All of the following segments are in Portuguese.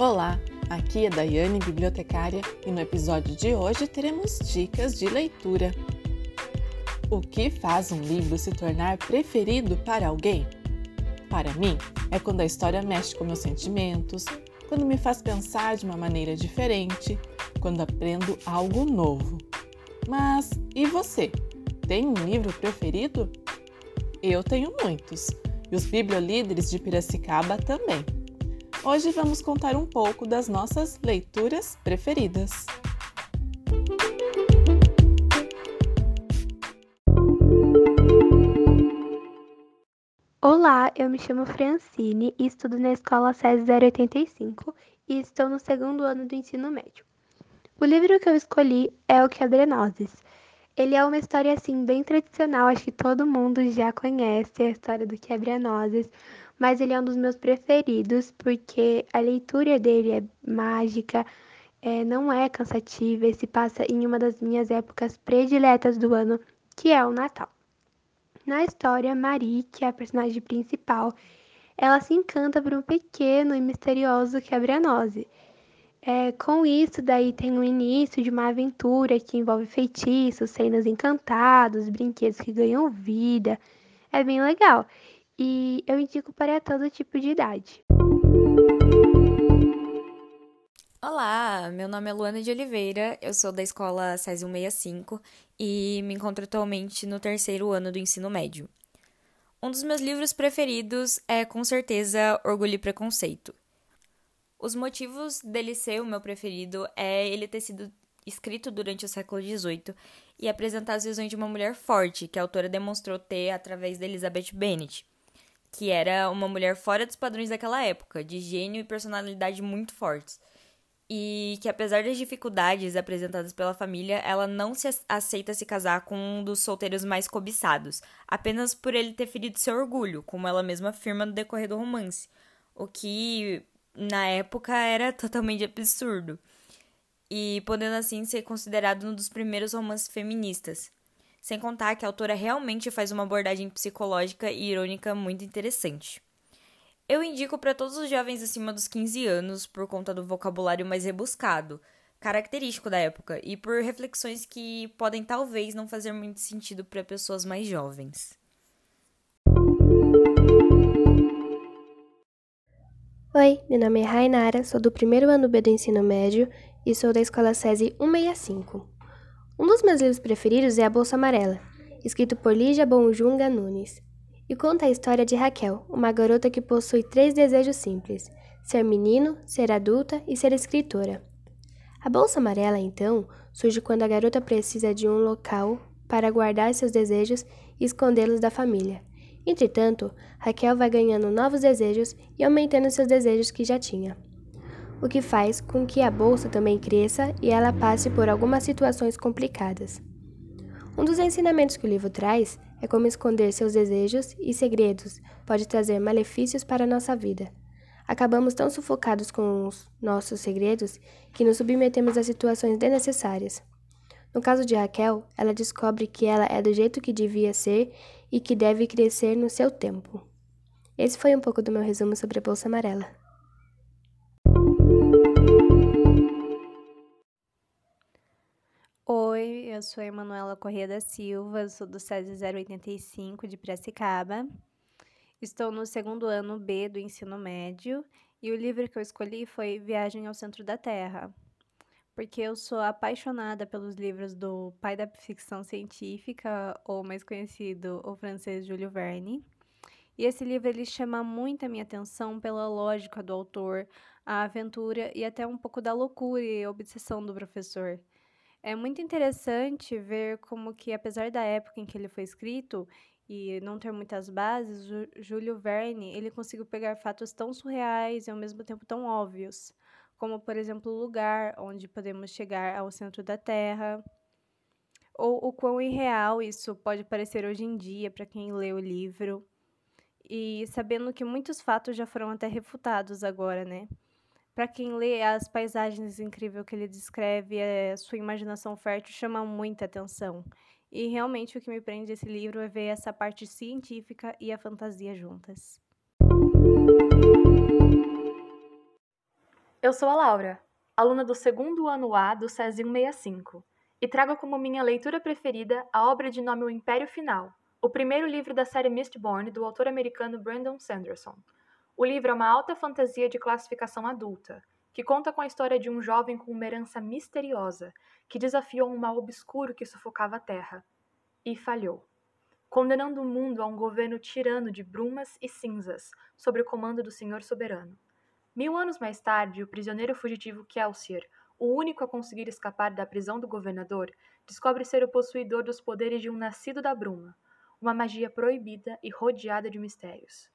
Olá, aqui é Daiane, bibliotecária, e no episódio de hoje teremos dicas de leitura. O que faz um livro se tornar preferido para alguém? Para mim, é quando a história mexe com meus sentimentos, quando me faz pensar de uma maneira diferente, quando aprendo algo novo. Mas e você? Tem um livro preferido? Eu tenho muitos, e os bibliolíderes de Piracicaba também. Hoje vamos contar um pouco das nossas leituras preferidas. Olá, eu me chamo Francine e estudo na escola SES 085 e estou no segundo ano do ensino médio. O livro que eu escolhi é O Quebra-Nozes. Ele é uma história assim bem tradicional, acho que todo mundo já conhece a história do Quebra-Nozes, mas ele é um dos meus preferidos porque a leitura dele é mágica, é, não é cansativa e se passa em uma das minhas épocas prediletas do ano, que é o Natal. Na história, Marie, que é a personagem principal, ela se encanta por um pequeno e misterioso quebra-noze. É, com isso, daí tem o início de uma aventura que envolve feitiços, cenas encantados, brinquedos que ganham vida. É bem legal e eu indico para todo tipo de idade. Olá, meu nome é Luana de Oliveira, eu sou da escola SESI 165 e me encontro atualmente no terceiro ano do ensino médio. Um dos meus livros preferidos é, com certeza, Orgulho e Preconceito. Os motivos dele ser o meu preferido é ele ter sido escrito durante o século XVIII e apresentar as visões de uma mulher forte, que a autora demonstrou ter através de Elizabeth Bennet que era uma mulher fora dos padrões daquela época, de gênio e personalidade muito fortes. E que, apesar das dificuldades apresentadas pela família, ela não se aceita se casar com um dos solteiros mais cobiçados, apenas por ele ter ferido seu orgulho, como ela mesma afirma no decorrer do romance. O que, na época, era totalmente absurdo. E podendo assim ser considerado um dos primeiros romances feministas. Sem contar que a autora realmente faz uma abordagem psicológica e irônica muito interessante. Eu indico para todos os jovens acima dos 15 anos por conta do vocabulário mais rebuscado, característico da época, e por reflexões que podem talvez não fazer muito sentido para pessoas mais jovens. Oi, meu nome é Rainara, sou do primeiro ano B do ensino médio e sou da escola SESI 165. Um dos meus livros preferidos é A Bolsa Amarela, escrito por Lígia Bonjunga Nunes, e conta a história de Raquel, uma garota que possui três desejos simples: ser menino, ser adulta e ser escritora. A Bolsa Amarela, então, surge quando a garota precisa de um local para guardar seus desejos e escondê-los da família. Entretanto, Raquel vai ganhando novos desejos e aumentando seus desejos que já tinha o que faz com que a bolsa também cresça e ela passe por algumas situações complicadas. Um dos ensinamentos que o livro traz é como esconder seus desejos e segredos pode trazer malefícios para a nossa vida. Acabamos tão sufocados com os nossos segredos que nos submetemos a situações desnecessárias. No caso de Raquel, ela descobre que ela é do jeito que devia ser e que deve crescer no seu tempo. Esse foi um pouco do meu resumo sobre a Bolsa Amarela. Eu sou Emanuela Corrêa da Silva, sou do SESI 085 de Piracicaba. Estou no segundo ano B do ensino médio e o livro que eu escolhi foi Viagem ao Centro da Terra, porque eu sou apaixonada pelos livros do pai da ficção científica, ou mais conhecido, o francês Júlio Verne. E esse livro ele chama muito a minha atenção pela lógica do autor, a aventura e até um pouco da loucura e obsessão do professor. É muito interessante ver como que, apesar da época em que ele foi escrito e não ter muitas bases, Júlio Verne ele conseguiu pegar fatos tão surreais e ao mesmo tempo tão óbvios, como por exemplo o lugar onde podemos chegar ao centro da Terra, ou o quão irreal isso pode parecer hoje em dia para quem lê o livro, e sabendo que muitos fatos já foram até refutados agora, né? Para quem lê as paisagens incríveis que ele descreve, a sua imaginação fértil chama muita atenção. E realmente o que me prende esse livro é ver essa parte científica e a fantasia juntas. Eu sou a Laura, aluna do segundo ano A do SESI 165, e trago como minha leitura preferida a obra de nome O Império Final, o primeiro livro da série Mistborn do autor americano Brandon Sanderson. O livro é uma alta fantasia de classificação adulta, que conta com a história de um jovem com uma herança misteriosa que desafiou um mal obscuro que sufocava a Terra. E falhou, condenando o mundo a um governo tirano de brumas e cinzas, sob o comando do Senhor Soberano. Mil anos mais tarde, o prisioneiro fugitivo Kelsier, o único a conseguir escapar da prisão do governador, descobre ser o possuidor dos poderes de um nascido da bruma, uma magia proibida e rodeada de mistérios.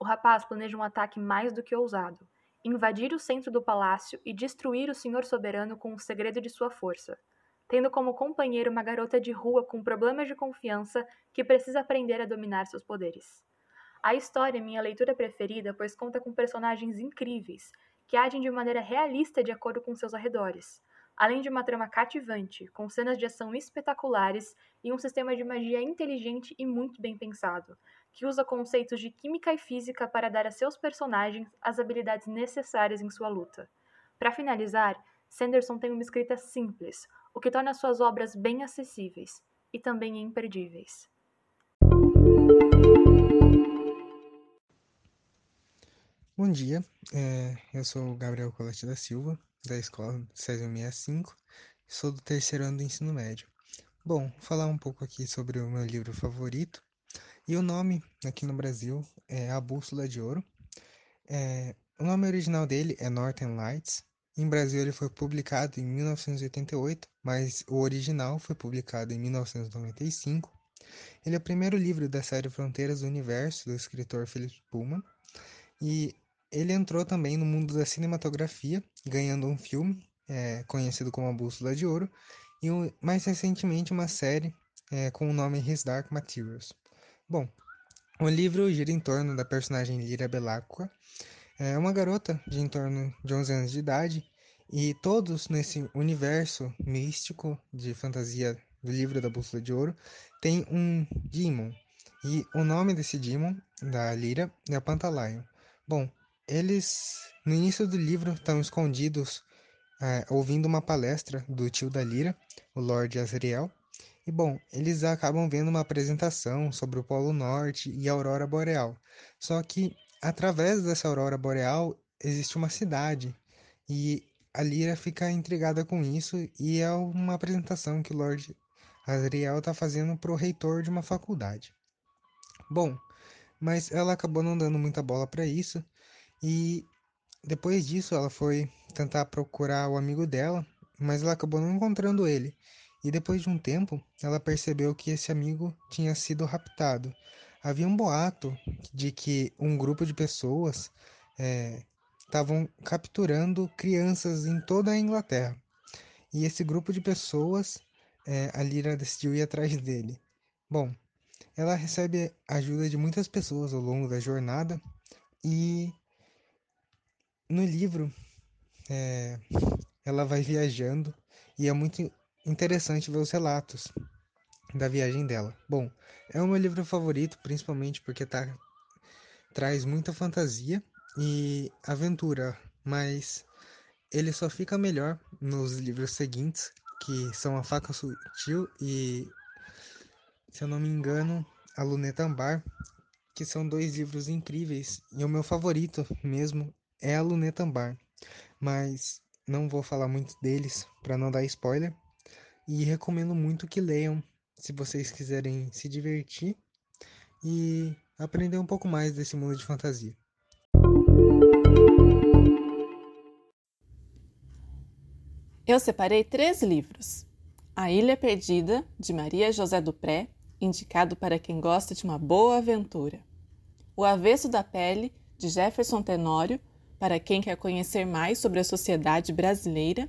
O rapaz planeja um ataque mais do que ousado, invadir o centro do palácio e destruir o senhor soberano com o segredo de sua força, tendo como companheiro uma garota de rua com problemas de confiança que precisa aprender a dominar seus poderes. A história é minha leitura preferida, pois conta com personagens incríveis, que agem de maneira realista de acordo com seus arredores, além de uma trama cativante, com cenas de ação espetaculares e um sistema de magia inteligente e muito bem pensado, que usa conceitos de química e física para dar a seus personagens as habilidades necessárias em sua luta. Para finalizar, Sanderson tem uma escrita simples, o que torna suas obras bem acessíveis e também imperdíveis. Bom dia, é, eu sou o Gabriel Colette da Silva, da escola César 65, sou do terceiro ano do ensino médio. Bom, falar um pouco aqui sobre o meu livro favorito, e o nome aqui no Brasil é A Bússola de Ouro. É, o nome original dele é Northern Lights, em Brasil ele foi publicado em 1988, mas o original foi publicado em 1995. Ele é o primeiro livro da série Fronteiras do Universo, do escritor Philip Pullman, e ele entrou também no mundo da cinematografia, ganhando um filme é, conhecido como A Bússola de Ouro, e mais recentemente uma série é, com o nome His Dark Materials. Bom, o livro gira em torno da personagem Lyra Belacqua, é uma garota de em torno de 11 anos de idade, e todos nesse universo místico de fantasia do livro da Bússola de Ouro tem um Demon, e o nome desse Demon, da Lyra, é Pantalaio. Bom, eles, no início do livro, estão escondidos é, ouvindo uma palestra do tio da Lira, o Lord Azriel. E bom, eles acabam vendo uma apresentação sobre o Polo Norte e a Aurora Boreal. Só que através dessa Aurora Boreal existe uma cidade e a Lira fica intrigada com isso e é uma apresentação que o Lord Azriel está fazendo para o reitor de uma faculdade. Bom, mas ela acabou não dando muita bola para isso e depois disso ela foi tentar procurar o amigo dela, mas ela acabou não encontrando ele. E depois de um tempo, ela percebeu que esse amigo tinha sido raptado. Havia um boato de que um grupo de pessoas estavam é, capturando crianças em toda a Inglaterra. E esse grupo de pessoas, é, a Lyra decidiu ir atrás dele. Bom, ela recebe ajuda de muitas pessoas ao longo da jornada e no livro, é, ela vai viajando e é muito interessante ver os relatos da viagem dela. Bom, é o meu livro favorito, principalmente porque tá, traz muita fantasia e aventura, mas ele só fica melhor nos livros seguintes, que são A Faca Sutil e, se eu não me engano, A Luneta Ambar, que são dois livros incríveis e o meu favorito mesmo é a Luneta Ambar, mas não vou falar muito deles para não dar spoiler. E recomendo muito que leiam se vocês quiserem se divertir e aprender um pouco mais desse mundo de fantasia. Eu separei três livros. A Ilha Perdida, de Maria José Dupré, indicado para quem gosta de uma boa aventura. O Avesso da Pele, de Jefferson Tenório, para quem quer conhecer mais sobre a sociedade brasileira,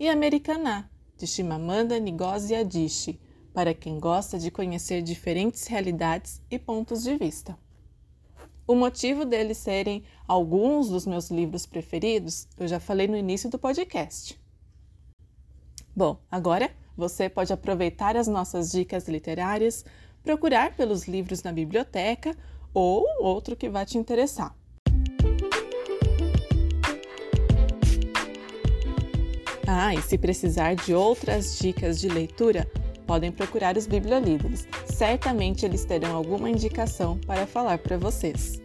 e Americaná, de Chimamanda Ngozi Adichie, para quem gosta de conhecer diferentes realidades e pontos de vista. O motivo deles serem alguns dos meus livros preferidos, eu já falei no início do podcast. Bom, agora você pode aproveitar as nossas dicas literárias, procurar pelos livros na biblioteca ou outro que vai te interessar. Ah, e se precisar de outras dicas de leitura, podem procurar os bibliolíderes. Certamente eles terão alguma indicação para falar para vocês.